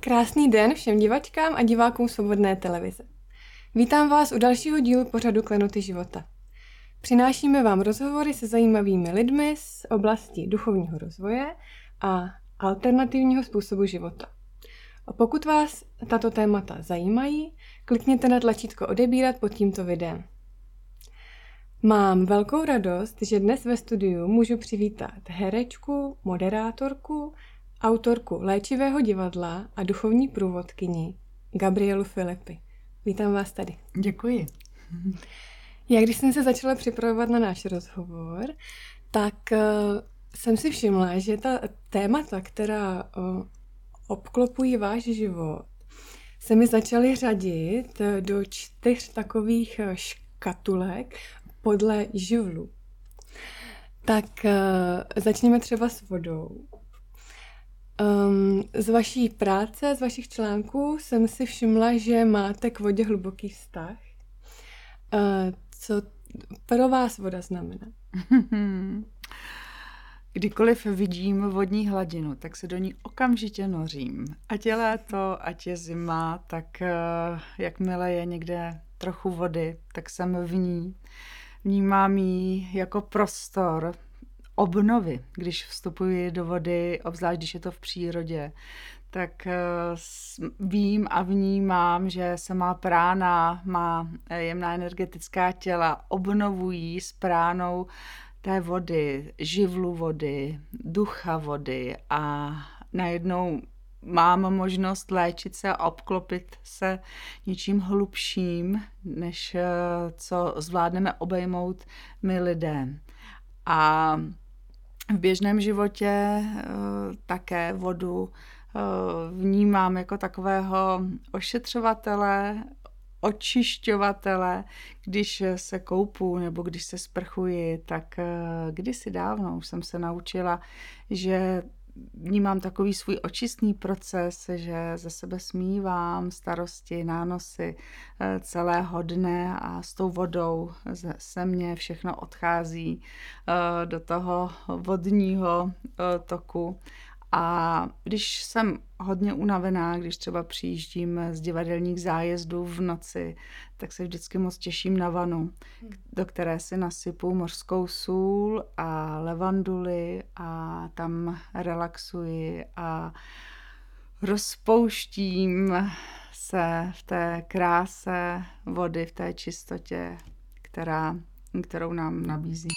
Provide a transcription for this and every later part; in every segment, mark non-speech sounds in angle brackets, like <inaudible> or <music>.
Krásný den všem divačkám a divákům Svobodné televize. Vítám vás u dalšího dílu pořadu Klenoty života. Přinášíme vám rozhovory se zajímavými lidmi z oblasti duchovního rozvoje a alternativního způsobu života. A pokud vás tato témata zajímají, klikněte na tlačítko odebírat pod tímto videem. Mám velkou radost, že dnes ve studiu můžu přivítat herečku, moderátorku, autorku léčivého divadla a duchovní průvodkyni Gabrielu Filipy. Vítám vás tady. Děkuji. Já když jsem se začala připravovat na náš rozhovor, tak uh, jsem si všimla, že ta témata, která uh, obklopují váš život, se mi začaly řadit do čtyř takových škatulek podle živlu. Tak uh, začněme třeba s vodou. Um, z vaší práce, z vašich článků jsem si všimla, že máte k vodě hluboký vztah. Uh, co pro vás voda znamená? <laughs> Kdykoliv vidím vodní hladinu, tak se do ní okamžitě nořím. Ať je léto, ať je zima, tak uh, jakmile je někde trochu vody, tak jsem v ní. Vnímám ji jako prostor, obnovy, když vstupuji do vody, obzvlášť když je to v přírodě, tak eh, vím a vnímám, že se má prána, má jemná energetická těla, obnovují s pránou té vody, živlu vody, ducha vody a najednou mám možnost léčit se a obklopit se něčím hlubším, než eh, co zvládneme obejmout my lidé. A v běžném životě eh, také vodu eh, vnímám jako takového ošetřovatele, očišťovatele, když se koupu nebo když se sprchuji, tak eh, kdysi dávno už jsem se naučila, že vnímám takový svůj očistný proces, že ze sebe smívám starosti, nánosy eh, celého dne a s tou vodou se mně všechno odchází eh, do toho vodního eh, toku a když jsem hodně unavená, když třeba přijíždím z divadelních zájezdů v noci, tak se vždycky moc těším na vanu, hmm. do které si nasypu mořskou sůl a levanduly a tam relaxuji a rozpouštím se v té kráse vody, v té čistotě, která, kterou nám nabízí.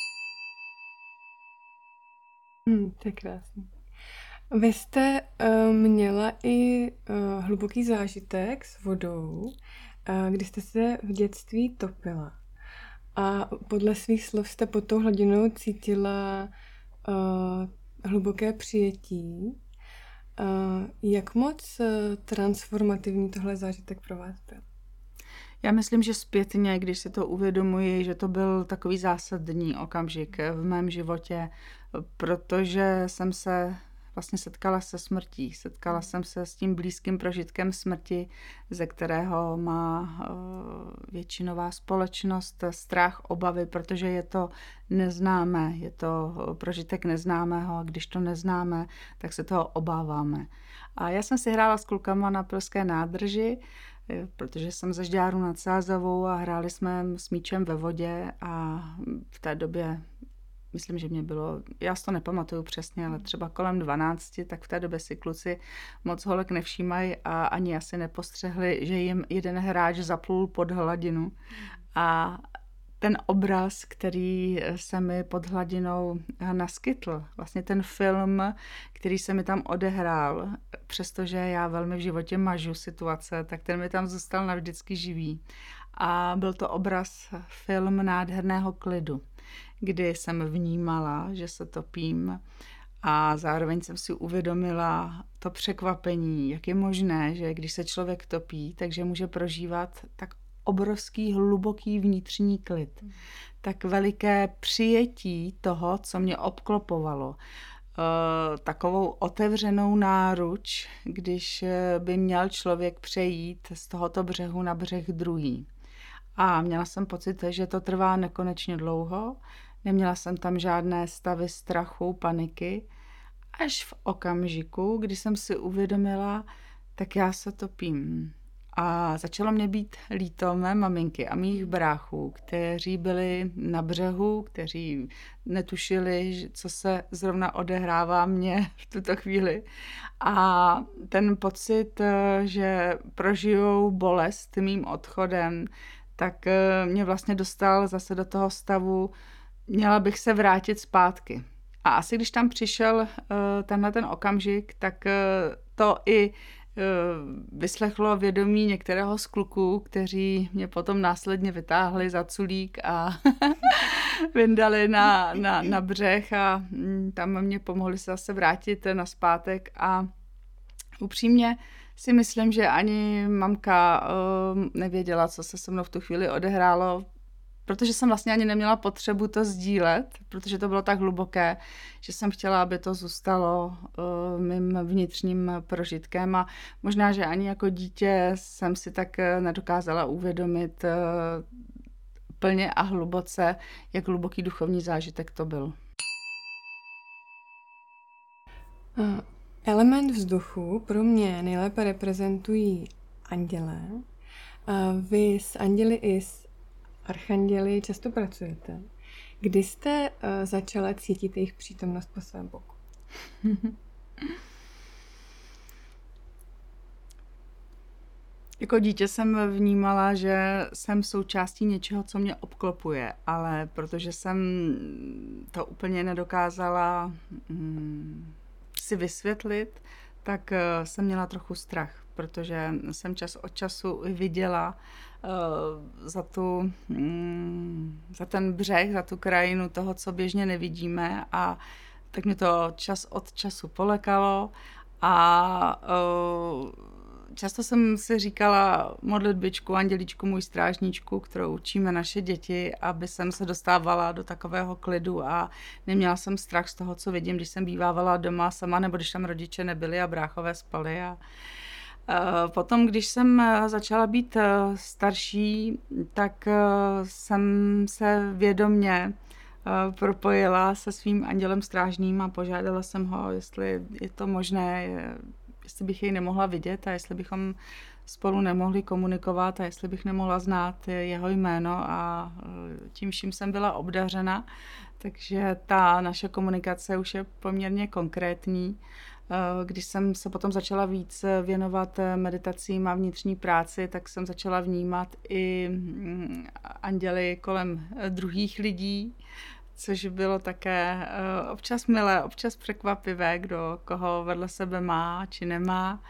Hmm, to je krásný. Vy jste uh, měla i uh, hluboký zážitek s vodou, uh, kdy jste se v dětství topila. A podle svých slov jste pod tou hladinou cítila uh, hluboké přijetí. Uh, jak moc uh, transformativní tohle zážitek pro vás byl? Já myslím, že zpětně, když si to uvědomuji, že to byl takový zásadní okamžik v mém životě, protože jsem se vlastně setkala se smrtí. Setkala hmm. jsem se s tím blízkým prožitkem smrti, ze kterého má eh, většinová společnost strach, obavy, protože je to neznámé, je to prožitek neznámého a když to neznáme, tak se toho obáváme. A já jsem si hrála s klukama na Plské nádrži, eh, protože jsem ze Žďáru nad Sázavou a hráli jsme s míčem ve vodě a v té době myslím, že mě bylo, já si to nepamatuju přesně, ale třeba kolem 12, tak v té době si kluci moc holek nevšímají a ani asi nepostřehli, že jim jeden hráč zaplul pod hladinu. A ten obraz, který se mi pod hladinou naskytl, vlastně ten film, který se mi tam odehrál, přestože já velmi v životě mažu situace, tak ten mi tam zůstal navždycky živý. A byl to obraz film nádherného klidu kdy jsem vnímala, že se topím a zároveň jsem si uvědomila to překvapení, jak je možné, že když se člověk topí, takže může prožívat tak obrovský, hluboký vnitřní klid, hmm. tak veliké přijetí toho, co mě obklopovalo, eh, takovou otevřenou náruč, když eh, by měl člověk přejít z tohoto břehu na břeh druhý. A měla jsem pocit, že to trvá nekonečně dlouho, Neměla jsem tam žádné stavy strachu, paniky, až v okamžiku, kdy jsem si uvědomila, tak já se topím. A začalo mě být líto mé maminky a mých bráchů, kteří byli na břehu, kteří netušili, co se zrovna odehrává mě <laughs> v tuto chvíli. A ten pocit, že prožijou bolest mým odchodem, tak mě vlastně dostal zase do toho stavu, měla bych se vrátit zpátky. A asi když tam přišel tenhle ten okamžik, tak to i Eh, vyslechlo vědomí některého z kluků, kteří mě potom následně vytáhli za culík a <laughs> vyndali na, na, na břeh a mm, tam mě pomohli se zase vrátit na zpátek a upřímně si myslím, že ani mamka uh, nevěděla, co se se mnou v tu chvíli odehrálo, protože jsem vlastně ani neměla potřebu to sdílet, protože to bylo tak hluboké, že jsem chtěla, aby to zůstalo uh, mým vnitřním prožitkem a možná, že ani jako dítě jsem si tak eh, nedokázala uvědomit uh, plně a hluboce, jak hluboký duchovní zážitek to byl. Element vzduchu pro mě nejlépe reprezentují andělé. Vy s anděli i s archanděli často pracujete. Kdy jste uh, začala cítit jejich přítomnost po svém boku? <laughs> Jako dítě jsem vnímala, že jsem součástí něčeho, co mě obklopuje, ale protože jsem to úplně nedokázala mm, si vysvětlit, tak eh, jsem měla trochu strach, protože jsem čas od času viděla za, tu, mm, za ten břeh, za tu krajinu toho, co běžně nevidíme a tak mi to čas od času polekalo a uh, často jsem si říkala modlitbičku, anděličku, můj strážníčku, kterou učíme naše děti, aby jsem se dostávala do takového klidu a neměla jsem strach z toho, co vidím, když jsem bývávala doma sama, nebo když tam rodiče nebyli a bráchové spali a uh, Eh, potom, když jsem eh, začala být eh, starší, tak jsem se vědomně propojila se svým andělem strážným a požádala jsem ho, jestli je to možné, jestli bych jej nemohla vidět a jestli bychom spolu nemohli komunikovat a jestli bych nemohla znát jeho jméno a tím vším jsem byla obdařena, takže ta naše komunikace už je poměrně konkrétní. Eh, když jsem se potom začala víc věnovat eh, meditacím a vnitřní práci, tak jsem začala vnímat i mm, anděly kolem eh, druhých lidí, což bylo také občas milé, občas překvapivé, kdo koho vedle sebe má či nemá.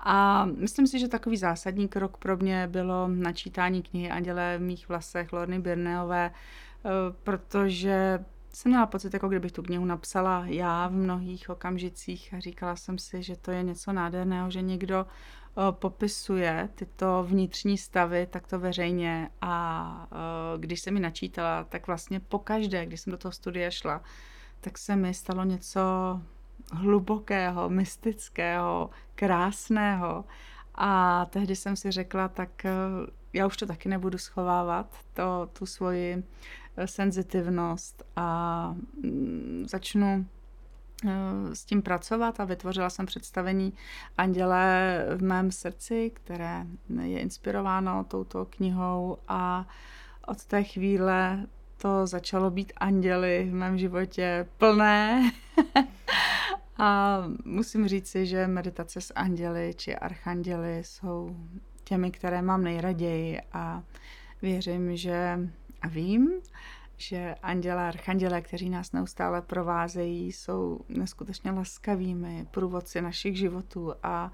A myslím si, že takový zásadní krok pro mě bylo načítání knihy Anděle v mých vlasech Lorny Birneové, protože jsem měla pocit, jako kdybych tu knihu napsala já v mnohých okamžicích a říkala jsem si, že to je něco nádherného, že někdo popisuje tyto vnitřní stavy takto veřejně a když jsem mi načítala, tak vlastně pokaždé, když jsem do toho studia šla, tak se mi stalo něco hlubokého, mystického, krásného. A tehdy jsem si řekla, tak já už to taky nebudu schovávat, to, tu svoji senzitivnost a mm, začnu eh, s tím pracovat a vytvořila jsem představení Anděle v mém srdci, které je inspirováno touto knihou a od té chvíle to začalo být anděly v mém životě plné. <laughs> a musím říci, že meditace s anděly či archanděly jsou těmi, které mám nejraději a věřím, že a vím, že anděle, archanděle, kteří nás neustále provázejí, jsou neskutečně laskavými průvodci našich životů a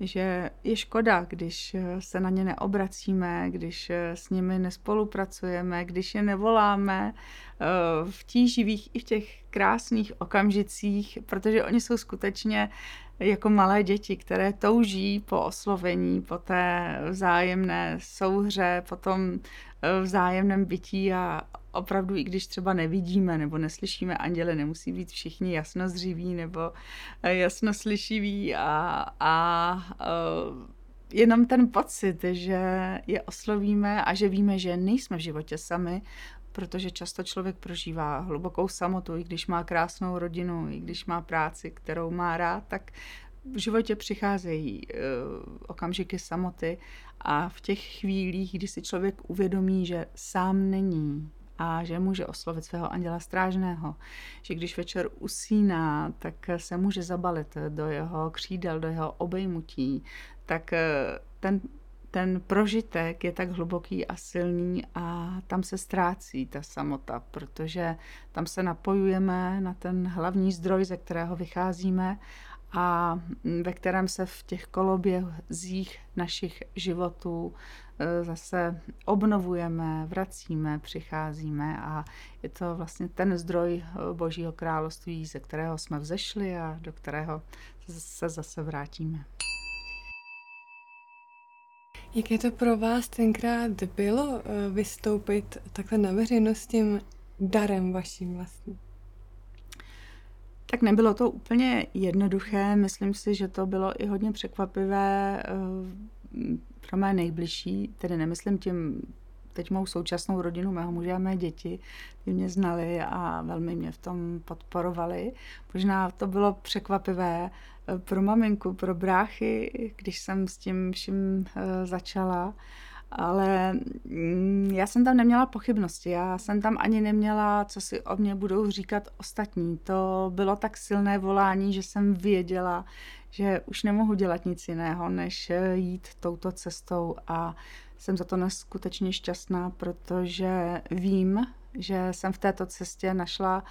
že je škoda, když se na ně neobracíme, když s nimi nespolupracujeme, když je nevoláme eh, v tíživých i v těch krásných okamžicích, protože oni jsou skutečně jako malé děti, které touží po oslovení, po té vzájemné souhře, po tom vzájemném bytí a opravdu, i když třeba nevidíme nebo neslyšíme anděle, nemusí být všichni jasnozřiví nebo eh, jasnoslyšiví a, a uh, jenom ten pocit, že je oslovíme a že víme, že nejsme v životě sami, protože často člověk prožívá hlubokou samotu, i když má krásnou rodinu, i když má práci, kterou má rád, tak v životě přicházejí uh, okamžiky samoty a v těch chvílích, kdy si člověk uvědomí, že sám není a že může oslovit svého anděla strážného, že když večer usíná, tak se může zabalit do jeho křídel, do jeho obejmutí, tak ten ten prožitek je tak hluboký a silný a tam se ztrácí ta samota, protože tam se napojujeme na ten hlavní zdroj, ze kterého vycházíme a ve kterém se v těch kolobězích našich životů e, zase obnovujeme, vracíme, přicházíme a je to vlastně ten zdroj e, Božího království, ze kterého jsme vzešli a do kterého se zase vrátíme. Jaké to pro vás tenkrát bylo eh, vystoupit takhle na veřejnost tím darem vaším vlastně? Tak nebylo to úplně jednoduché. Myslím si, že to bylo i hodně překvapivé eh, pro mé nejbližší, tedy nemyslím tím teď mou současnou rodinu, mého muže a mé děti, ty mě znali a velmi mě v tom podporovali. Možná to bylo překvapivé eh, pro maminku, pro bráchy, když jsem s tím vším eh, začala. Ale mm, já jsem tam neměla pochybnosti, já jsem tam ani neměla, co si o mě budou říkat ostatní. To bylo tak silné volání, že jsem věděla, že už nemohu dělat nic jiného, než eh, jít touto cestou a jsem za to neskutečně šťastná, protože vím, že jsem v této cestě našla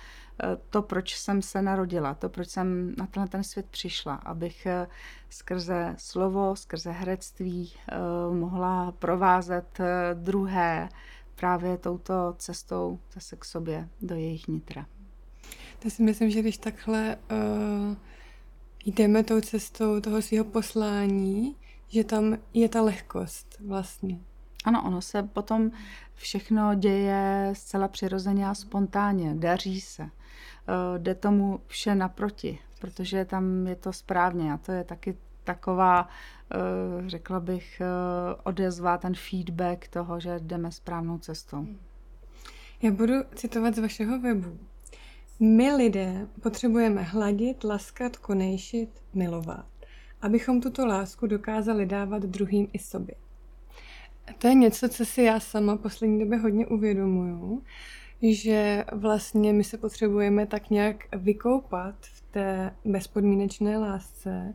eh, to, proč jsem se narodila, to, proč jsem na tenhle ten svět přišla, abych eh, skrze slovo, skrze herectví eh, mohla provázet druhé právě touto cestou zase k sobě do jejich nitra. To si myslím, že když takhle uh, jdeme tou cestou toho svého poslání, že tam je ta lehkost vlastně. Ano, ono se potom všechno děje zcela přirozeně a spontánně, daří se. Eh, jde tomu vše naproti, protože tam je to správně a to je taky taková, eh, řekla bych, eh, odezva, ten feedback toho, že jdeme správnou cestou. Já budu citovat z vašeho webu. My lidé potřebujeme hladit, laskat, konejšit, milovat abychom tuto lásku dokázali dávat druhým i sobě. To je něco, co si já sama poslední době hodně uvědomuju, že vlastně my se potřebujeme tak nějak vykoupat v té bezpodmínečné lásce,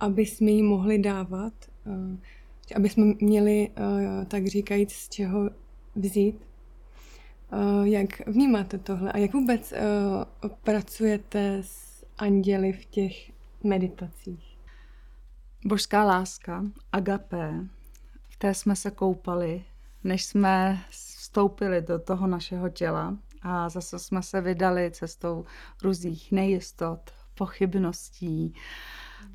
aby jsme ji mohli dávat, eh, aby jsme měli, eh, tak říkajíc, z čeho vzít. Eh, jak vnímáte tohle a jak vůbec pracujete s anděli v těch meditacích? Božská láska, agapé, té jsme se koupali, než jsme vstoupili do toho našeho těla a zase jsme se vydali cestou různých nejistot, pochybností,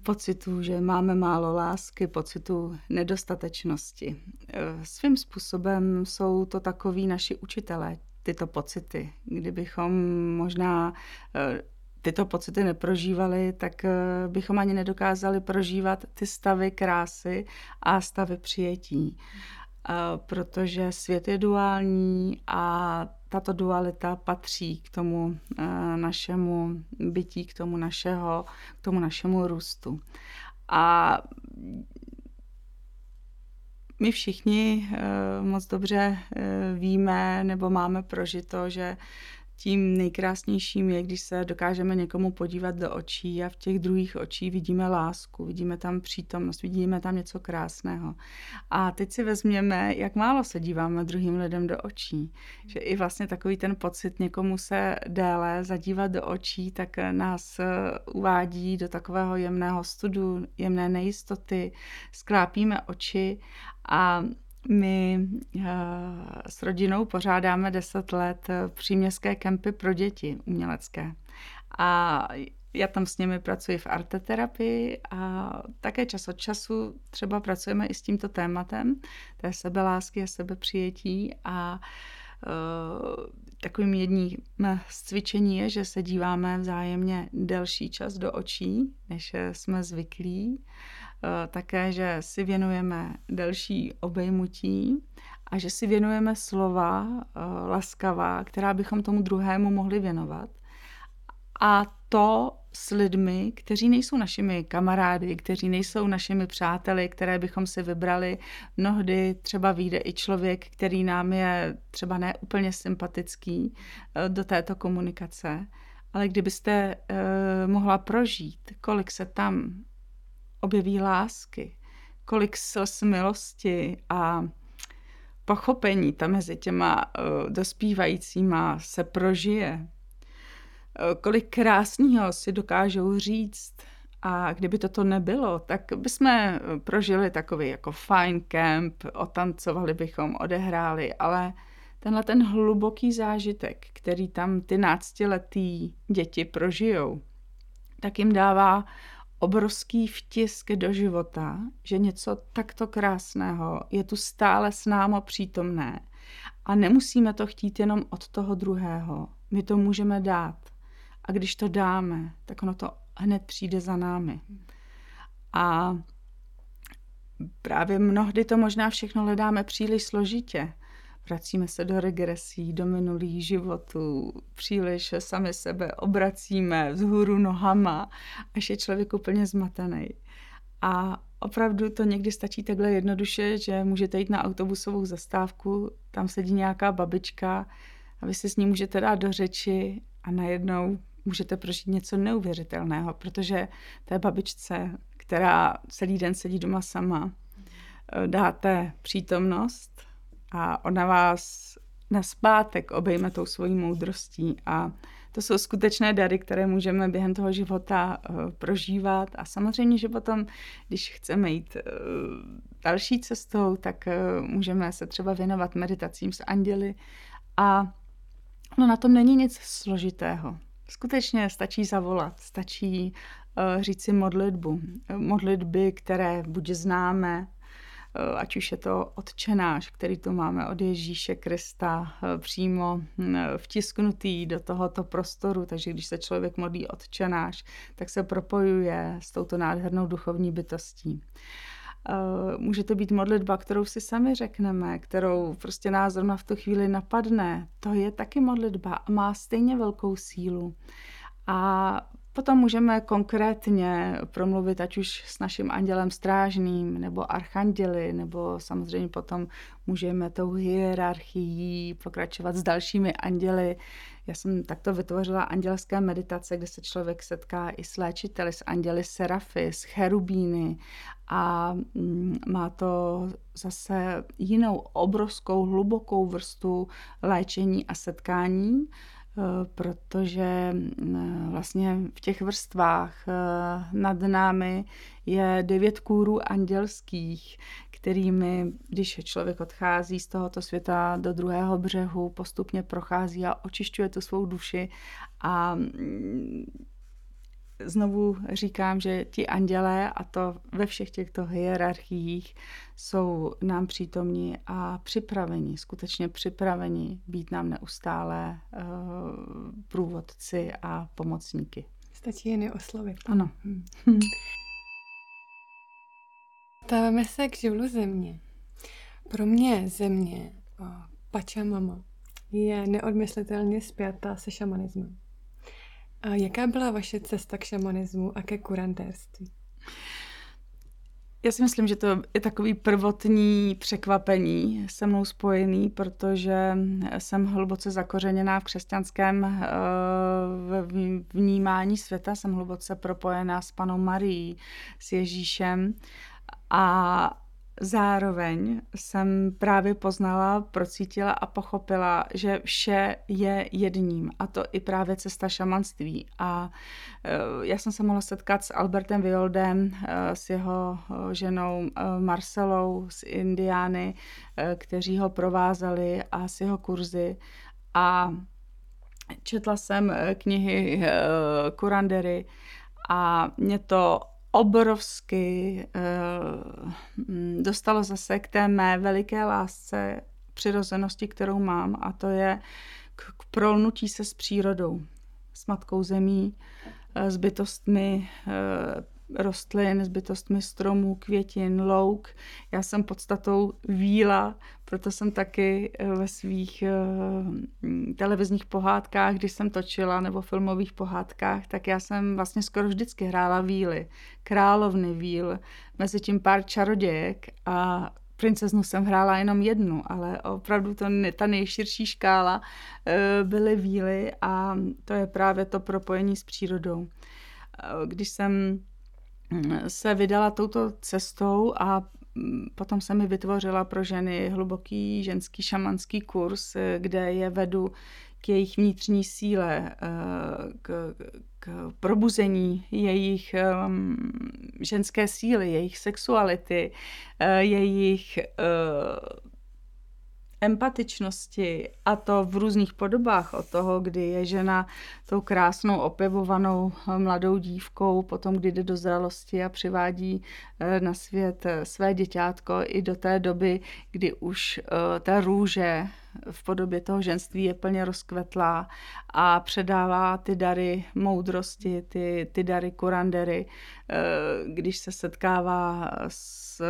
pocitů, že máme málo lásky, pocitu nedostatečnosti. Svým způsobem jsou to takoví naši učitelé, tyto pocity. Kdybychom možná tyto pocity neprožívali, tak eh, bychom ani nedokázali prožívat ty stavy krásy a stavy přijetí. Eh, protože svět je duální a tato dualita patří k tomu eh, našemu bytí, k tomu, našeho, k tomu našemu růstu. A my všichni moc dobře víme nebo máme prožito, že tím nejkrásnějším je, když se dokážeme někomu podívat do očí a v těch druhých očí vidíme lásku, vidíme tam přítomnost, vidíme tam něco krásného. A teď si vezměme, jak málo se díváme druhým lidem do očí. Že i vlastně takový ten pocit někomu se déle zadívat do očí, tak nás uvádí do takového jemného studu, jemné nejistoty, sklápíme oči a my uh, s rodinou pořádáme 10 let eh, příměstské kempy pro děti umělecké. A já tam s nimi pracuji v arteterapii a také čas od času třeba pracujeme i s tímto tématem té sebelásky a sebepřijetí a uh, takovým jedním z cvičení je, že se díváme vzájemně delší čas do očí, než jsme zvyklí. Eh, také, že si věnujeme delší obejmutí a že si věnujeme slova eh, laskavá, která bychom tomu druhému mohli věnovat. A to s lidmi, kteří nejsou našimi kamarády, kteří nejsou našimi přáteli, které bychom si vybrali. Mnohdy třeba vyjde i člověk, který nám je třeba ne úplně sympatický eh, do této komunikace. Ale kdybyste uh, mohla prožít, kolik se tam objeví lásky, kolik slz milosti a pochopení tam mezi těma uh, dospívajícíma se prožije, Eh, kolik krásného si dokážou říct. A kdyby toto nebylo, tak bychom eh, prožili takový jako fine camp, otancovali bychom, odehráli, ale tenhle ten hluboký zážitek, který tam ty náctiletý děti prožijou, tak jim dává obrovský vtisk do života, že něco takto krásného je tu stále s námi přítomné a nemusíme to chtít jenom od toho druhého. My to můžeme dát. A když to dáme, tak ono to hned přijde za námi. A právě mnohdy to možná všechno hledáme příliš složitě. Vracíme se do regresí, do minulých životů, příliš sami sebe obracíme vzhůru nohama, až je člověk úplně zmatený. A opravdu to někdy stačí takhle jednoduše, že můžete jít na autobusovou zastávku, tam sedí nějaká babička a vy si s ní můžete dát do řeči a najednou můžete prožít něco neuvěřitelného, protože té babičce, která celý den sedí doma sama, dáte přítomnost a ona vás na zpátek obejme tou svojí moudrostí a to jsou skutečné dary, které můžeme během toho života uh, prožívat a samozřejmě, že potom, když chceme jít uh, další cestou, tak uh, můžeme se třeba věnovat meditacím s anděly a no, na tom není nic složitého. Skutečně stačí zavolat, stačí říct si modlitbu. Modlitby, které buď známe, ať už je to odčenáš, který tu máme od Ježíše Krista uh, přímo uh, vtisknutý do tohoto prostoru, takže když se člověk modlí odčenáš, tak se propojuje s touto nádhernou duchovní bytostí. Může to být modlitba, kterou si sami řekneme, kterou prostě nás zrovna v tu chvíli napadne. To je taky modlitba a má stejně velkou sílu. A Potom můžeme konkrétně promluvit ať už s naším andělem strážným, nebo archanděli, nebo samozřejmě potom můžeme tou hierarchií pokračovat s dalšími anděli. Já jsem takto vytvořila andělské meditace, kde se člověk setká i s léčiteli, s anděli serafy, s cherubíny a mm, má to zase jinou obrovskou, hlubokou vrstu léčení a setkání protože mm, vlastně v těch vrstvách eh, nad námi je devět kůrů andělských, kterými, když člověk odchází z tohoto světa do druhého břehu, postupně prochází a očišťuje tu svou duši a mm, znovu říkám, že ti andělé, a to ve všech těchto hierarchiích, jsou nám přítomní a připraveni, skutečně připraveni být nám neustále uh, průvodci a pomocníky. Stačí jen je oslovit. Ano. <laughs> Hmm. Stáváme se k živlu země. Pro mě země, Pačamama, je neodmyslitelně spjatá se šamanismem. A jaká byla vaše cesta k šamanismu a ke kurantérství? Já si myslím, že to je takový prvotní překvapení se mnou spojený, protože jsem hluboce zakořeněná v křesťanském eh, vnímání světa, jsem hluboce propojená s panou Marií, s Ježíšem a Zároveň jsem právě poznala, procítila a pochopila, že vše je jedním a to i právě cesta šamanství. A eh, já jsem se mohla setkat s Albertem Violdem, eh, s jeho eh, ženou Marcelou z Indiány, kteří ho provázeli a s jeho kurzy. A četla jsem knihy Kurandery a mě to obrovsky uh, dostalo zase k té mé veliké lásce přirozenosti, kterou mám a to je k, prolnutí se s přírodou, s matkou zemí, uh, s bytostmi uh, rostlin, s bytostmi stromů, květin, louk. Já jsem podstatou víla, proto jsem taky eh, ve svých eh, televizních pohádkách, když jsem točila, nebo filmových pohádkách, tak já jsem vlastně skoro vždycky hrála víly. Královny víl, mezi tím pár čarodějek a princeznu jsem hrála jenom jednu, ale opravdu to, ta nejširší škála eh, byly víly a to je právě to propojení s přírodou. Když jsem se vydala touto cestou a hm, potom se mi vytvořila pro ženy hluboký ženský šamanský kurz, kde je vedu k jejich vnitřní síle, eh, k, k probuzení jejich um, ženské síly, jejich sexuality, uh, jejich uh, empatičnosti a to v různých podobách od toho, kdy je žena tou krásnou opěvovanou mladou dívkou, potom kdy jde do zralosti a přivádí eh, na svět eh, své děťátko i do té doby, kdy už eh, ta růže v podobě toho ženství je plně rozkvetlá a předává ty dary moudrosti, ty, ty dary kurandery, když se setkává s,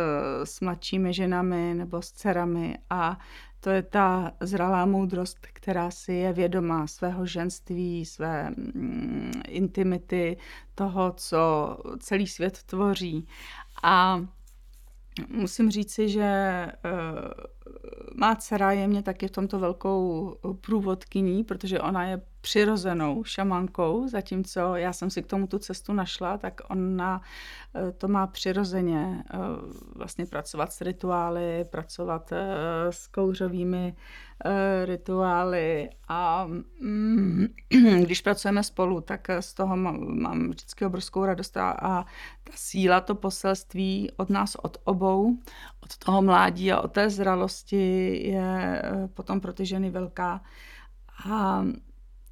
s mladšími ženami nebo s dcerami a to je ta zralá moudrost, která si je vědomá svého ženství, své mm, intimity, toho, co celý svět tvoří. A musím říci, že uh, má dcera je mě taky v tomto velkou průvodkyní, protože ona je přirozenou šamankou, zatímco já jsem si k tomu tu cestu našla, tak ona eh, to má přirozeně eh, vlastně pracovat s rituály, pracovat eh, s kouřovými rituály a mm, <clears throat> když pracujeme spolu, tak z toho mám, vždycky obrovskou radost a ta síla, to poselství od nás, od obou, od toho mládí a od té zralosti je potom pro ty ženy velká. A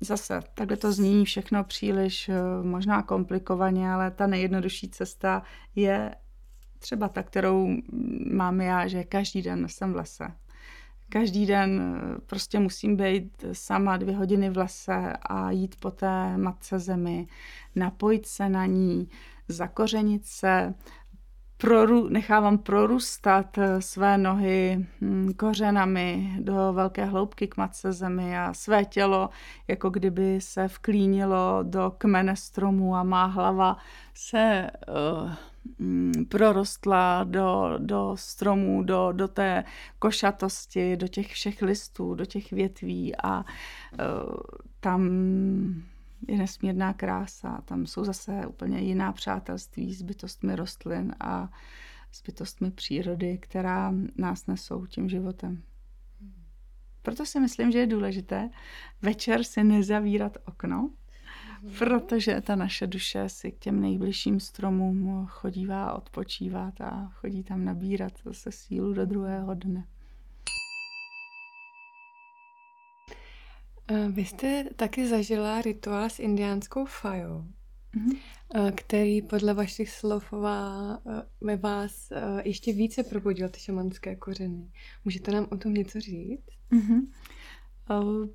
Zase, takhle to zní všechno příliš eh, možná komplikovaně, ale ta nejjednodušší cesta je třeba ta, kterou mám já, že každý den jsem v lese. Každý den eh, prostě musím být sama dvě hodiny v lese a jít po té matce zemi, napojit se na ní, zakořenit se, proru, nechávám prorůstat eh, své nohy hm, kořenami do velké hloubky k matce zemi a své tělo, jako kdyby se vklínilo do kmene stromu a má hlava se uh, prorostla do, do stromů, do, do té košatosti, do těch všech listů, do těch větví a uh, tam je nesmírná krása. Tam jsou zase úplně jiná přátelství s bytostmi rostlin a s bytostmi přírody, která nás nesou tím životem. Proto si myslím, že je důležité večer si nezavírat okno, protože ta naše duše si k těm nejbližším stromům chodívá odpočívat a chodí tam nabírat zase sílu do druhého dne. Vy jste taky zažila rituál s indiánskou fajou, mm-hmm. který podle vašich slov eh, ve vás ještě více probudil ty šamanské kořeny. Můžete nám o tom něco říct? Mm-hmm. Uh,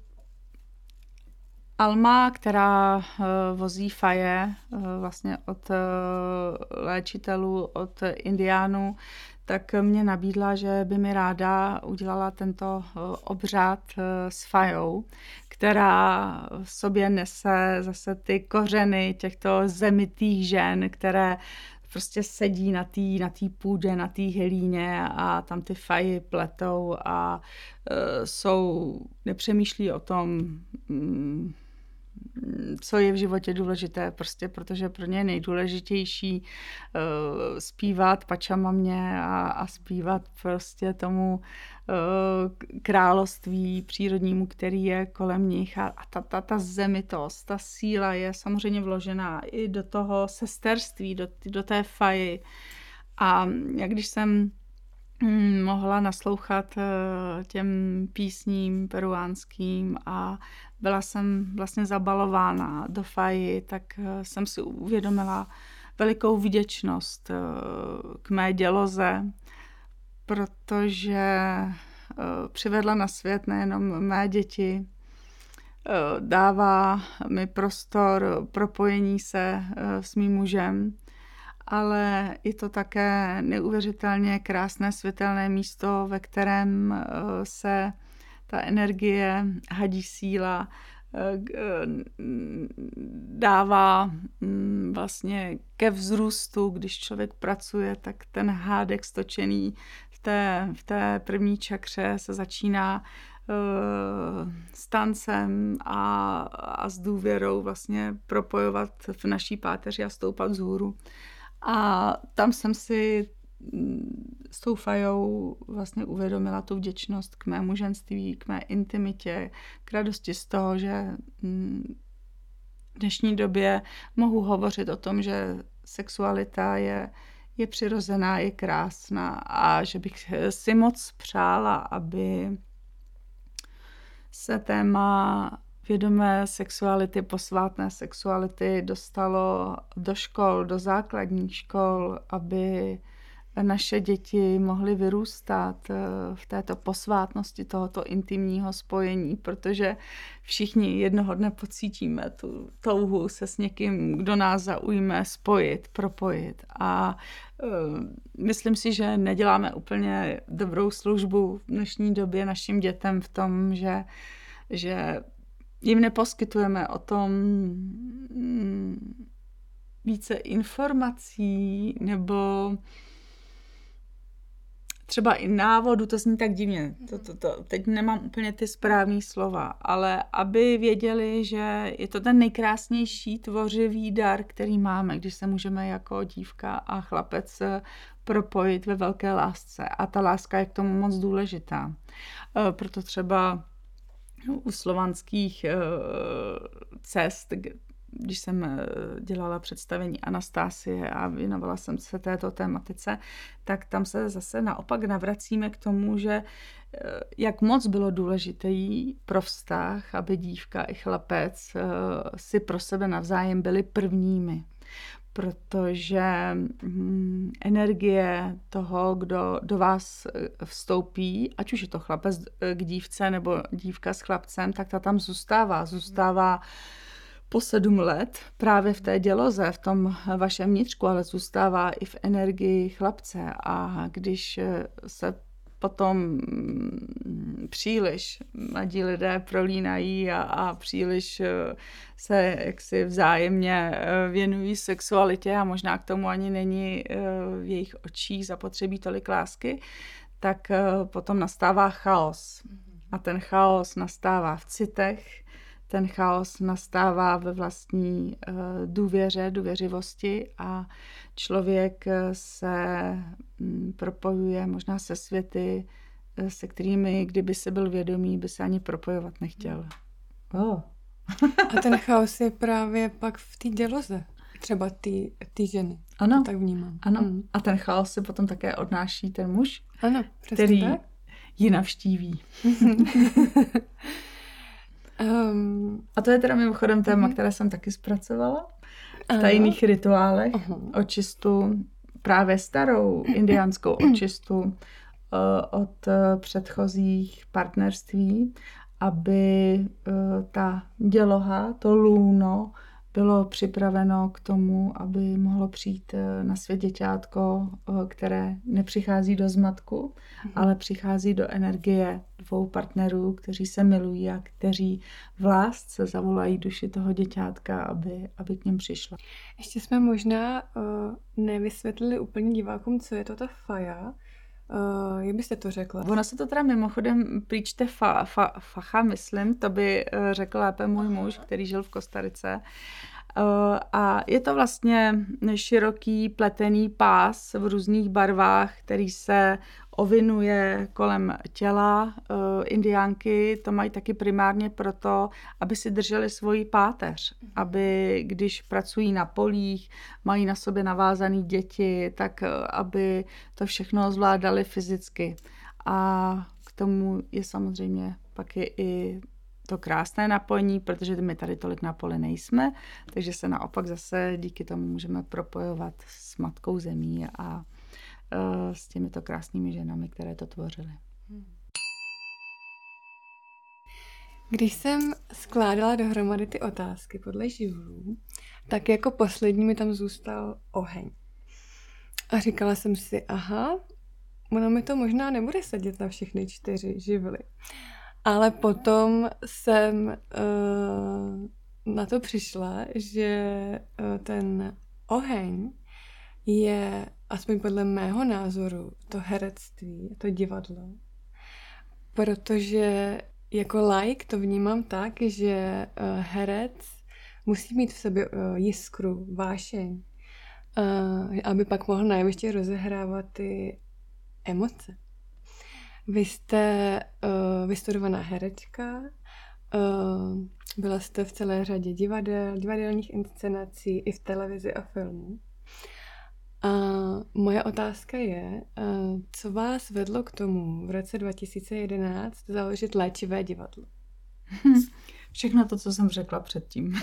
Alma, která uh, vozí faje uh, vlastně od uh, léčitelů, od indiánů, tak mě nabídla, že by mi ráda udělala tento obřad s fajou, která v sobě nese zase ty kořeny těchto zemitých žen, které prostě sedí na té na tý půdě, na té hlíně a tam ty faji pletou a uh, jsou, nepřemýšlí o tom, um, co je v životě důležité, prostě protože pro ně je nejdůležitější uh, zpívat pačamamě a, a zpívat prostě tomu uh, království přírodnímu, který je kolem nich a, a ta, ta, ta zemitost, ta síla je samozřejmě vložená i do toho sesterství, do, do té faji. A jak když jsem mohla naslouchat uh, těm písním peruánským a byla jsem vlastně zabalována do faji, tak eh, jsem si uvědomila velikou vděčnost eh, k mé děloze, protože eh, přivedla na svět nejenom mé děti, dává mi prostor propojení se s mým mužem ale je to také neuvěřitelně krásné světelné místo, ve kterém eh, se ta energie, hadí síla, eh, dává mm, vlastně ke vzrůstu, když člověk pracuje, tak ten hádek stočený v té, v té první čakře se začíná uh, s tancem a, a s důvěrou vlastně propojovat v naší páteři a stoupat vzhůru. A tam jsem si mm, s tou fajou vlastně uvědomila tu vděčnost k mému ženství, k mé intimitě, k radosti z toho, že mm, v dnešní době mohu hovořit o tom, že sexualita je, je přirozená, je krásná a že bych si moc přála, aby se téma vědomé sexuality, posvátné sexuality dostalo do škol, do základních škol, aby naše děti mohly vyrůstat eh, v této posvátnosti tohoto intimního spojení, protože všichni jednoho dne pocítíme tu touhu se s někým, kdo nás zaujme, spojit, propojit. A uh, myslím si, že neděláme úplně dobrou službu v dnešní době našim dětem v tom, že, že jim neposkytujeme o tom mm, více informací nebo třeba i návodu, to zní tak divně, to, to, to, teď nemám úplně ty správné slova, ale aby věděli, že je to ten nejkrásnější tvořivý dar, který máme, když se můžeme jako dívka a chlapec propojit ve velké lásce. A ta láska je k tomu moc důležitá. E, proto třeba u slovanských e, cest, když jsem eh, dělala představení Anastásie a věnovala jsem se této tématice, tak tam se zase naopak navracíme k tomu, že eh, jak moc bylo důležité pro vztah, aby dívka i chlapec eh, si pro sebe navzájem byli prvními protože hm, energie toho, kdo do vás vstoupí, ať už je to chlapec k dívce nebo dívka s chlapcem, tak ta tam zůstává. Zůstává po sedm let právě v té děloze, v tom vašem vnitřku, ale zůstává i v energii chlapce. A když se potom mm, příliš mladí lidé prolínají a, a příliš eh, se jaksi vzájemně eh, věnují sexualitě a možná k tomu ani není eh, v jejich očích zapotřebí tolik lásky, tak potom nastává chaos. A ten chaos nastává v citech, ten chaos nastává ve vlastní uh, důvěře, důvěřivosti a člověk eh, se um, propojuje možná se světy, uh, se kterými, kdyby se byl vědomý, by se ani propojovat nechtěl. Oh. a ten chaos je právě pak v té děloze, třeba ty, ty ženy. Ano. tak vnímám. Ano. Mm. A ten chaos se potom také odnáší ten muž, ano, který tak. ji navštíví. <laughs> Um, a to je teda mimochodem téma, uh-huh. které jsem taky zpracovala v tajných uh-huh. rituálech, uh-huh. očistu, právě starou indiánskou <clears throat> očistu uh, od uh, předchozích partnerství, aby uh, ta děloha, to lůno, bylo připraveno k tomu, aby mohlo přijít eh, na svět děťátko, eh, které nepřichází do zmatku, mm-hmm. ale přichází do energie dvou partnerů, kteří se milují a kteří v lásce zavolají duši toho děťátka, aby, aby k něm přišla. Ještě jsme možná uh, nevysvětlili úplně divákům, co je to ta faja. Uh, jak byste to řekla? Ono se to teda mimochodem příčte fa, fa, facha, myslím, to by uh, řekl lépe můj muž, který žil v Kostarice. Uh, a je to vlastně široký pletený pás v různých barvách, který se ovinuje kolem těla. Uh, indiánky to mají taky primárně proto, aby si drželi svoji páteř, aby když pracují na polích, mají na sobě navázané děti, tak uh, aby to všechno zvládali fyzicky. A k tomu je samozřejmě pak je i to krásné napojení, protože my tady tolik na poli nejsme, takže se naopak zase díky tomu můžeme propojovat s Matkou Zemí a uh, s těmito krásnými ženami, které to tvořily. Když jsem skládala dohromady ty otázky podle živlů, tak jako poslední mi tam zůstal oheň. A říkala jsem si, aha, ono mi to možná nebude sedět na všechny čtyři živly. Ale potom jsem uh, na to přišla, že uh, ten oheň je, aspoň podle mého názoru, to herectví, to divadlo. Protože jako like to vnímám tak, že uh, herec musí mít v sobě uh, jiskru, vášeň, uh, aby pak mohl na rozehrávat ty emoce. Vy jste uh, vystudovaná herečka, uh, byla jste v celé řadě divadel, divadelních inscenací i v televizi a filmu. A moje otázka je, uh, co vás vedlo k tomu v roce 2011 založit léčivé divadlo? <laughs> Všechno to, co jsem řekla předtím.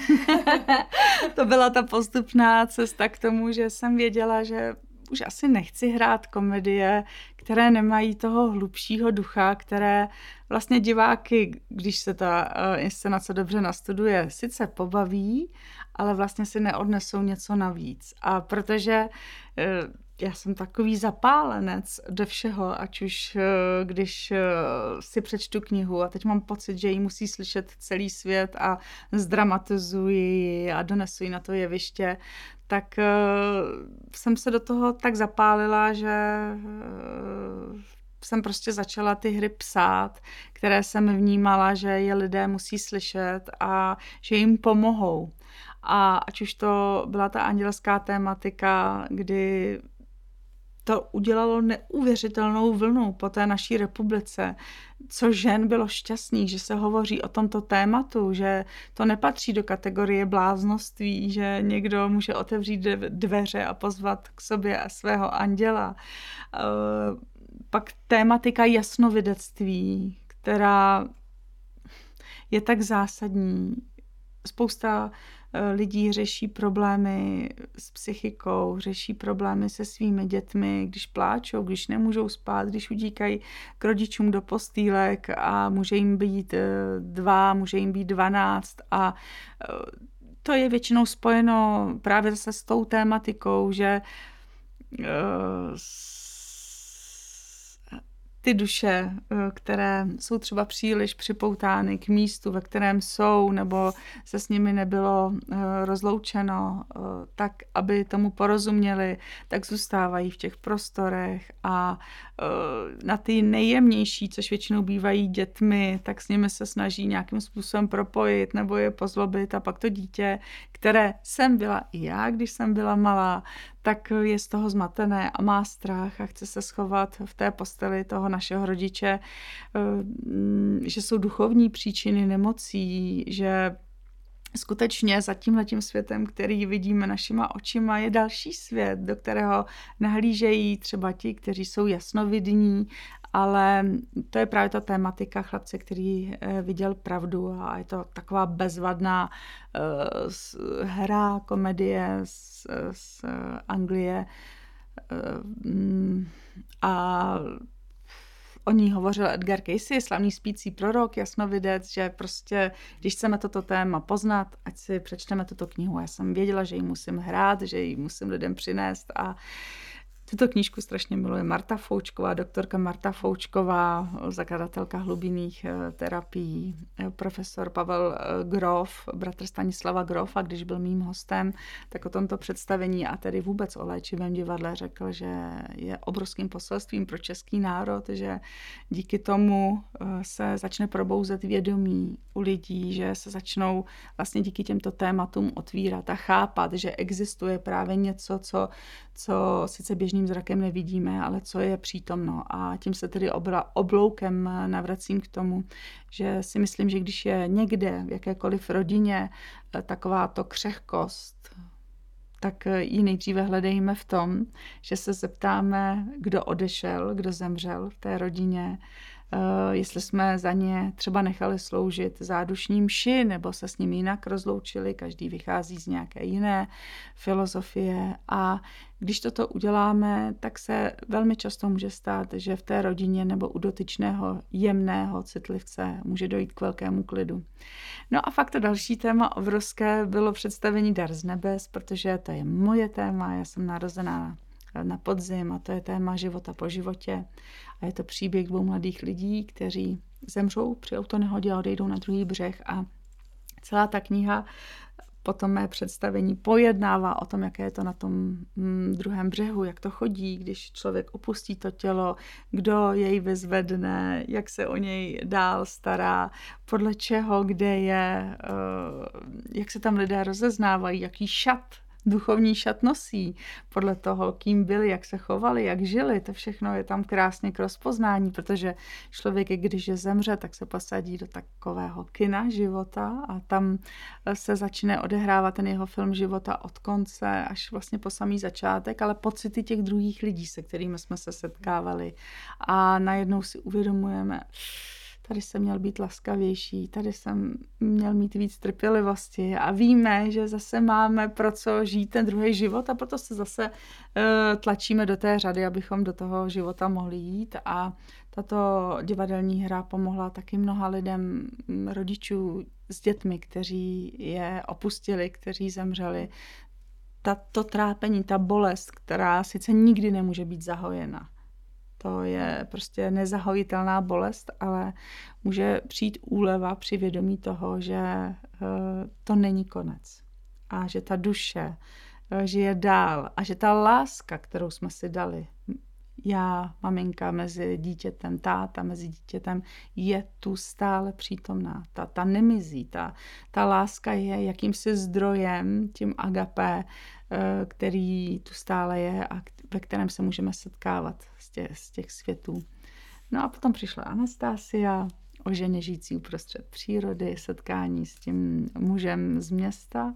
<laughs> to byla ta postupná cesta k tomu, že jsem věděla, že už asi nechci hrát komedie, které nemají toho hlubšího ducha, které vlastně diváky, když se ta uh, inscenace dobře nastuduje, sice pobaví, ale vlastně si neodnesou něco navíc. A protože uh, já jsem takový zapálenec do všeho, ať už eh, když si přečtu knihu a teď mám pocit, že ji musí slyšet celý svět a zdramatizuji ji a donesu ji na to jeviště, tak uh, jsem se do toho tak zapálila, že jsem prostě začala ty hry psát, které jsem vnímala, že je lidé musí slyšet a že jim pomohou. A ať už to byla ta andělská tématika, kdy to udělalo neuvěřitelnou vlnu po té naší republice, co žen bylo šťastných, že se hovoří o tomto tématu, že to nepatří do kategorie bláznoství, že někdo může otevřít dveře a pozvat k sobě svého anděla. Eh, pak tématika jasnovidectví, která je tak zásadní. Spousta lidí řeší problémy s psychikou, řeší problémy se svými dětmi, když pláčou, když nemůžou spát, když udíkají k rodičům do postýlek a může jim být eh, dva, může jim být dvanáct a eh, to je většinou spojeno právě zase s tou tématikou, že ty duše, eh, které jsou třeba příliš připoutány k místu, ve kterém jsou, nebo se s nimi nebylo eh, rozloučeno, eh, tak aby tomu porozuměli, tak zůstávají v těch prostorech a na ty nejjemnější, což většinou bývají dětmi, tak s nimi se snaží nějakým způsobem propojit nebo je pozlobit a pak to dítě, které jsem byla i já, když jsem byla malá, tak je z toho zmatené a má strach a chce se schovat v té posteli toho našeho rodiče, eh, že jsou duchovní příčiny nemocí, že skutečně za tímhletím světem, který vidíme našima očima, je další svět, do kterého nahlížejí třeba ti, kteří jsou jasnovidní, ale to je právě ta tématika chlapce, který eh, viděl pravdu a je to taková bezvadná uh, hra, komedie z, z Anglie uh, a o ní hovořil Edgar Casey, slavný spící prorok, jasnovidec, že prostě, když chceme toto téma poznat, ať si přečteme tuto knihu. Já jsem věděla, že ji musím hrát, že ji musím lidem přinést a uh, tuto knížku strašně miluje Marta Foučková, doktorka Marta Foučková, zakladatelka hlubinných eh, terapií, eh, profesor Pavel eh, Grof, bratr Stanislava Grofa, když byl mým hostem, tak o tomto představení a tedy vůbec o léčivém divadle řekl, že je obrovským poselstvím pro český národ, že díky tomu se začne probouzet vědomí u lidí, že se začnou vlastně díky těmto tématům otvírat a chápat, že existuje právě něco, co, co sice běžným běžným zrakem nevidíme, ale co je přítomno. A tím se tedy obla, obloukem navracím k tomu, že si myslím, že když je někde v jakékoliv rodině eh, takováto křehkost, tak ji nejdříve hledejme v tom, že se zeptáme, kdo odešel, kdo zemřel v té rodině, Eh, jestli jsme za ně třeba nechali sloužit zádušní mši nebo se s ním jinak rozloučili, každý vychází z nějaké jiné filozofie a když toto uděláme, tak se velmi často může stát, že v té rodině nebo u dotyčného jemného citlivce může dojít k velkému klidu. No a fakt to další téma obrovské bylo představení Dar z nebes, protože to je moje téma, já jsem narozená na podzim a to je téma života po životě. A je to příběh dvou mladých lidí, kteří zemřou při autonehodě a odejdou na druhý břeh a celá ta kniha potom mé představení pojednává o tom, jaké je to na tom mm, druhém břehu, jak to chodí, když člověk opustí to tělo, kdo jej vyzvedne, jak se o něj dál stará, podle čeho, kde je, eh, jak se tam lidé rozeznávají, jaký šat duchovní šat nosí, podle toho, kým byli, jak se chovali, jak žili, to všechno je tam krásně k rozpoznání, protože člověk, když je zemře, tak se posadí do takového kina života a tam se začne odehrávat ten jeho film života od konce až vlastně po samý začátek, ale pocity těch druhých lidí, se kterými jsme se setkávali. A najednou si uvědomujeme, tady jsem měl být laskavější, tady jsem měl mít víc trpělivosti a víme, že zase máme pro co žít ten druhý život a proto se zase uh, tlačíme do té řady, abychom do toho života mohli jít a tato divadelní hra pomohla taky mnoha lidem, mm, rodičů s dětmi, kteří je opustili, kteří zemřeli. Tato trápení, ta bolest, která sice nikdy nemůže být zahojena, to je prostě nezahojitelná bolest, ale může přijít úleva při vědomí toho, že eh, to není konec a že ta duše eh, žije dál a že ta láska, kterou jsme si dali, já, maminka mezi dítětem, táta mezi dítětem, je tu stále přítomná. Ta, ta nemizí, ta, ta láska je jakýmsi zdrojem, tím agapé, eh, který tu stále je a ve kterém se můžeme setkávat z těch, z těch světů. No a potom přišla Anastásia, o ženě žijící uprostřed přírody, setkání s tím mužem z města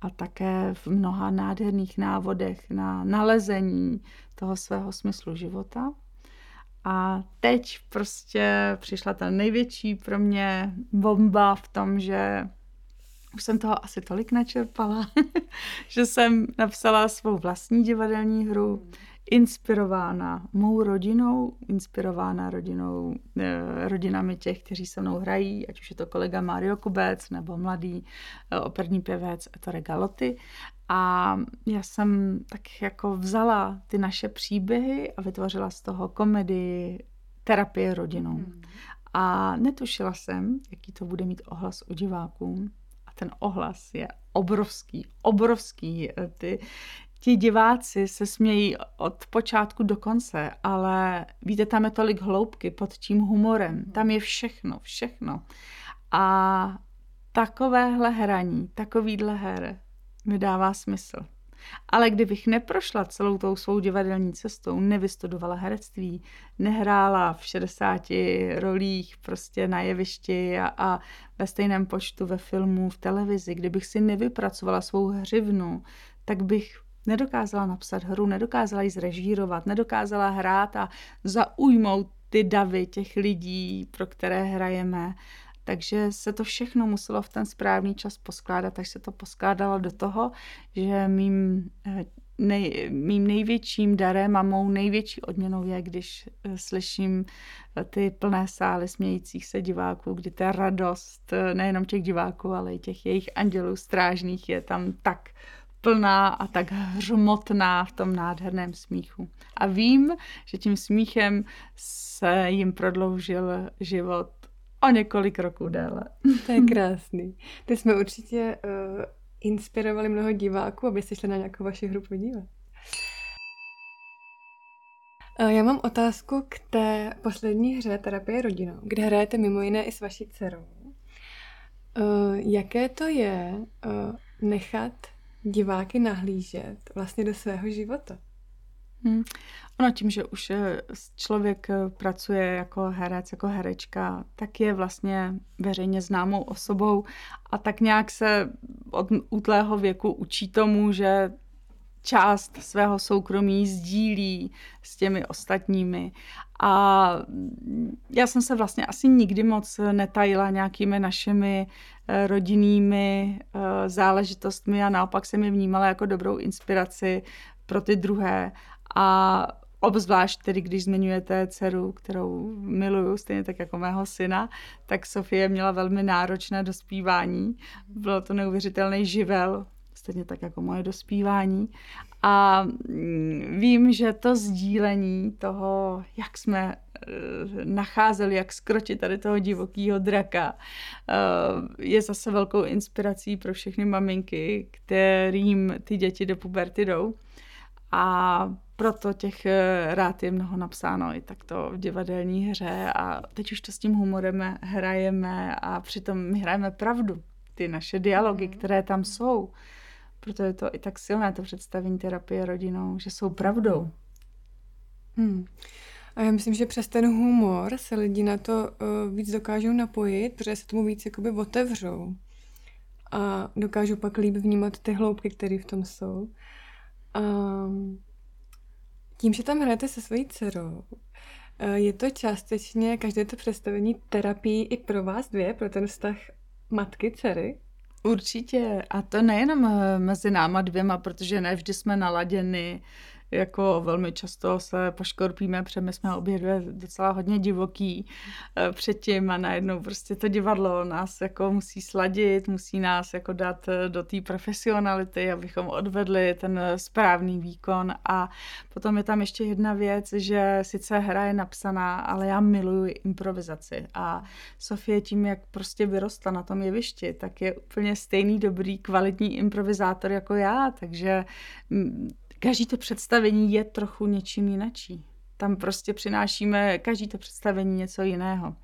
a také v mnoha nádherných návodech na nalezení toho svého smyslu života. A teď prostě přišla ta největší pro mě bomba v tom, že už jsem toho asi tolik načerpala, <laughs> že jsem napsala svou vlastní divadelní hru, inspirována mou rodinou, inspirována rodinou, eh, rodinami těch, kteří se mnou hrají, ať už je to kolega Mario Kubec nebo mladý eh, operní pěvec Ettore Galoty. A já jsem tak jako vzala ty naše příběhy a vytvořila z toho komedii terapie rodinou. Mm. A netušila jsem, jaký to bude mít ohlas u diváků. A ten ohlas je obrovský, obrovský. Ty, ti diváci se smějí od počátku do konce, ale víte, tam je tolik hloubky pod tím humorem. Tam je všechno, všechno. A takovéhle hraní, takovýhle her mi dává smysl. Ale kdybych neprošla celou tou svou divadelní cestou, nevystudovala herectví, nehrála v 60 rolích prostě na jevišti a, a ve stejném počtu ve filmu, v televizi, kdybych si nevypracovala svou hřivnu, tak bych nedokázala napsat hru, nedokázala ji zrežírovat, nedokázala hrát a zaujmout ty davy těch lidí, pro které hrajeme. Takže se to všechno muselo v ten správný čas poskládat, takže se to poskládalo do toho, že mým, eh, nej, mým největším darem a mou největší odměnou je, když eh, slyším eh, ty plné sály smějících se diváků, kdy ta radost nejenom těch diváků, ale i těch jejich andělů strážných je tam tak plná a tak hřmotná v tom nádherném smíchu. A vím, že tím smíchem se jim prodloužil život o několik roků déle. <laughs> To je krásný. Ty jsme určitě uh, inspirovali mnoho diváků, aby se šli na nějakou vaši hru podívat. Uh, já mám otázku k té poslední hře Terapie rodinou, kde hrajete mimo jiné i s vaší dcerou. Uh, jaké to je nechat diváky nahlížet vlastně do svého života? Hmm. Ono tím, že už eh, člověk eh, pracuje jako herec, jako herečka, tak je vlastně veřejně známou osobou a tak nějak se od útlého věku učí tomu, že část svého soukromí sdílí s těmi ostatními. A já jsem se vlastně asi nikdy moc netajila nějakými našimi eh, rodinnými záležitostmi a naopak jsem je vnímala jako dobrou inspiraci pro ty druhé. A Obzvlášť tedy, když zmiňujete dceru, kterou miluju, stejně tak jako mého syna, tak Sofie měla velmi náročné dospívání. Bylo to neuvěřitelný živel stejně tak jako moje dospívání. A mm, vím, že to sdílení toho, jak jsme eh, nacházeli, jak skročit tady toho divokého draka, eh, je zase velkou inspirací pro všechny maminky, kterým ty děti do puberty jdou. A proto těch eh, rád je mnoho napsáno i takto v divadelní hře a teď už to s tím humorem hrajeme a přitom my hrajeme pravdu. Ty naše dialogy, mm. které tam jsou. Proto je to i tak silné, to představení terapie rodinou, že jsou pravdou. Hmm. A já myslím, že přes ten humor se lidi na to uh, víc dokážou napojit, protože se tomu víc jakoby otevřou. A dokážou pak líp vnímat ty hloubky, které v tom jsou. Um, tím, že tam hrajete se svojí dcerou, eh, je to částečně každé to představení terapii i pro vás dvě, pro ten vztah matky, dcery? Určitě. A to nejenom eh, mezi náma dvěma, protože ne vždy jsme naladěni jako velmi často se poškorpíme, protože my jsme obě dvě docela hodně divoký eh, předtím a najednou prostě to divadlo nás jako musí sladit, musí nás jako dát eh, do té profesionality, abychom odvedli ten správný výkon. A potom je tam ještě jedna věc, že sice hra je napsaná, ale já miluji improvizaci. A Sofie tím, jak prostě vyrostla na tom jevišti, tak je úplně stejný dobrý, kvalitní improvizátor jako já, takže mm, každý to představení je trochu něčím jinačí. Tam prostě přinášíme každý to představení něco jiného.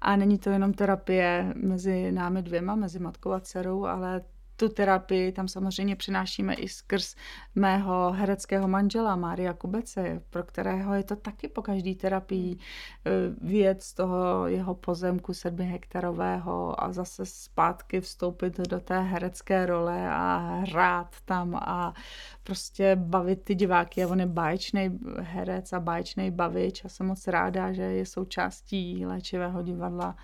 A není to jenom terapie mezi námi dvěma, mezi matkou a dcerou, ale tu terapii tam samozřejmě přinášíme i skrz mého hereckého manžela Mária Kubece, pro kterého je to taky po každý terapii eh, věc z toho jeho pozemku sedmi hektarového a zase zpátky vstoupit do té herecké role a hrát tam a prostě bavit ty diváky. A on je báječný herec a báječný bavič a jsem moc ráda, že je součástí léčivého divadla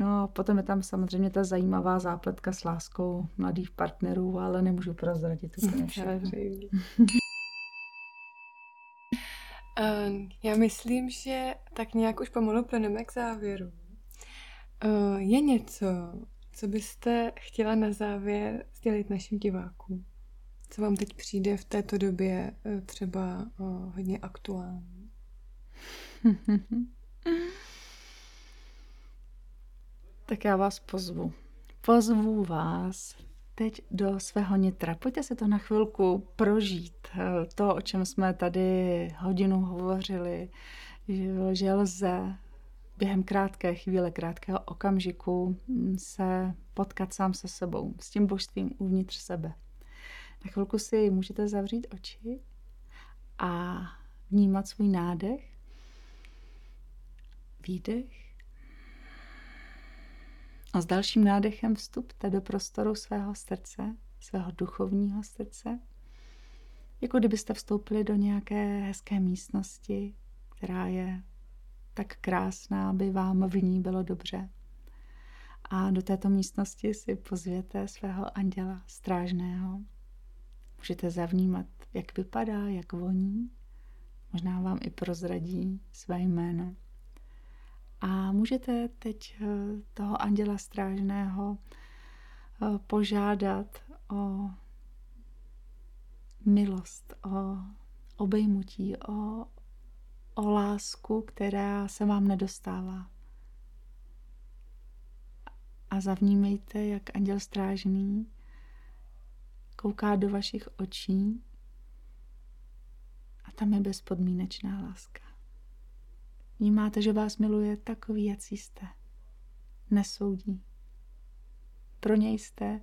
No a potom je tam samozřejmě ta zajímavá zápletka s láskou mladých partnerů, ale nemůžu prozradit úplně <laughs> všechno. <laughs> Ehm, já myslím, že tak nějak už pomalu plneme k závěru. Ehm, je něco, co byste chtěla na závěr sdělit našim divákům? Co vám teď přijde v této době eh, třeba eh, hodně aktuální? <laughs> Tak já vás pozvu. Pozvu vás teď do svého nitra. Pojďte si to na chvilku prožít. To, o čem jsme tady hodinu hovořili, že lze během krátké chvíle, krátkého okamžiku se potkat sám se sebou, s tím božstvím uvnitř sebe. Na chvilku si můžete zavřít oči a vnímat svůj nádech, výdech a s dalším nádechem vstupte do prostoru svého srdce, svého duchovního srdce, jako kdybyste vstoupili do nějaké hezké místnosti, která je tak krásná, aby vám v ní bylo dobře. A do této místnosti si pozvěte svého anděla strážného. Můžete zavnímat, jak vypadá, jak voní. Možná vám i prozradí své jméno. A můžete teď eh, toho anděla strážného eh, požádat o milost, o obejmutí, o, o lásku, která se vám nedostává. A zavnímejte, jak anděl strážný kouká do vašich očí a tam je bezpodmínečná láska. Vnímáte, že vás miluje takový, jak jste. Nesoudí. Pro něj jste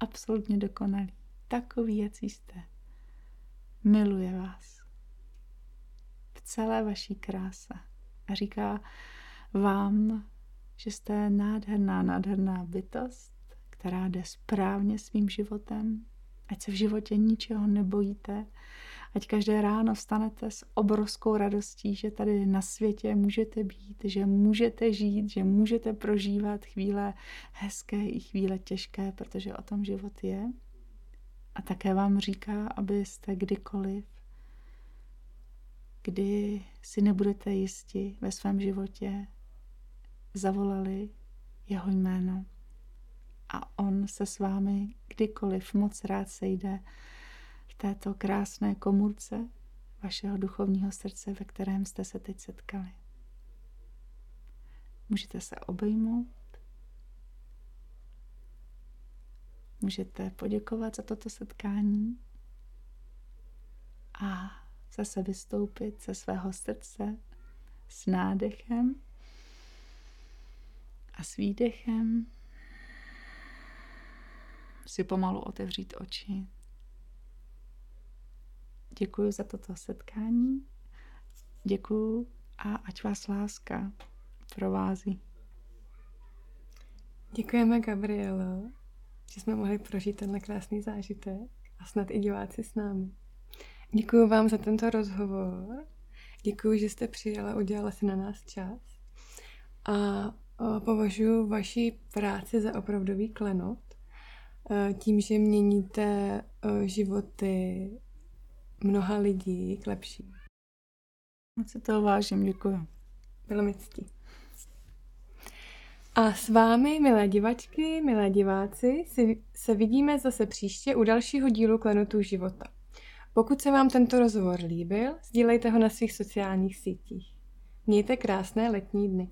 absolutně dokonalý. Takový, jak jste. Miluje vás. V celé vaší kráse. A říká vám, že jste nádherná, nádherná bytost, která jde správně svým životem, ať se v životě ničeho nebojíte, Ať každé ráno vstanete s obrovskou radostí, že tady na světě můžete být, že můžete žít, že můžete prožívat chvíle hezké i chvíle těžké, protože o tom život je. A také vám říká, abyste kdykoliv, kdy si nebudete jisti ve svém životě, zavolali jeho jméno a on se s vámi kdykoliv moc rád sejde této krásné komůrce vašeho duchovního srdce, ve kterém jste se teď setkali. Můžete se obejmout, můžete poděkovat za toto setkání a zase vystoupit ze svého srdce s nádechem a s výdechem si pomalu otevřít oči. Děkuji za toto setkání. Děkuji a ať vás láska provází. Děkujeme, Gabrielo, že jsme mohli prožít tenhle krásný zážitek a snad i diváci s námi. Děkuji vám za tento rozhovor. Děkuji, že jste přijela, udělala si na nás čas. A považuji vaši práci za opravdový klenot. Tím, že měníte životy mnoha lidí k lepší. Moc si to vážím, děkuji. Bylo mi ctí. A s vámi, milé divačky, milé diváci, si, se vidíme zase příště u dalšího dílu Klenotů života. Pokud se vám tento rozhovor líbil, sdílejte ho na svých sociálních sítích. Mějte krásné letní dny.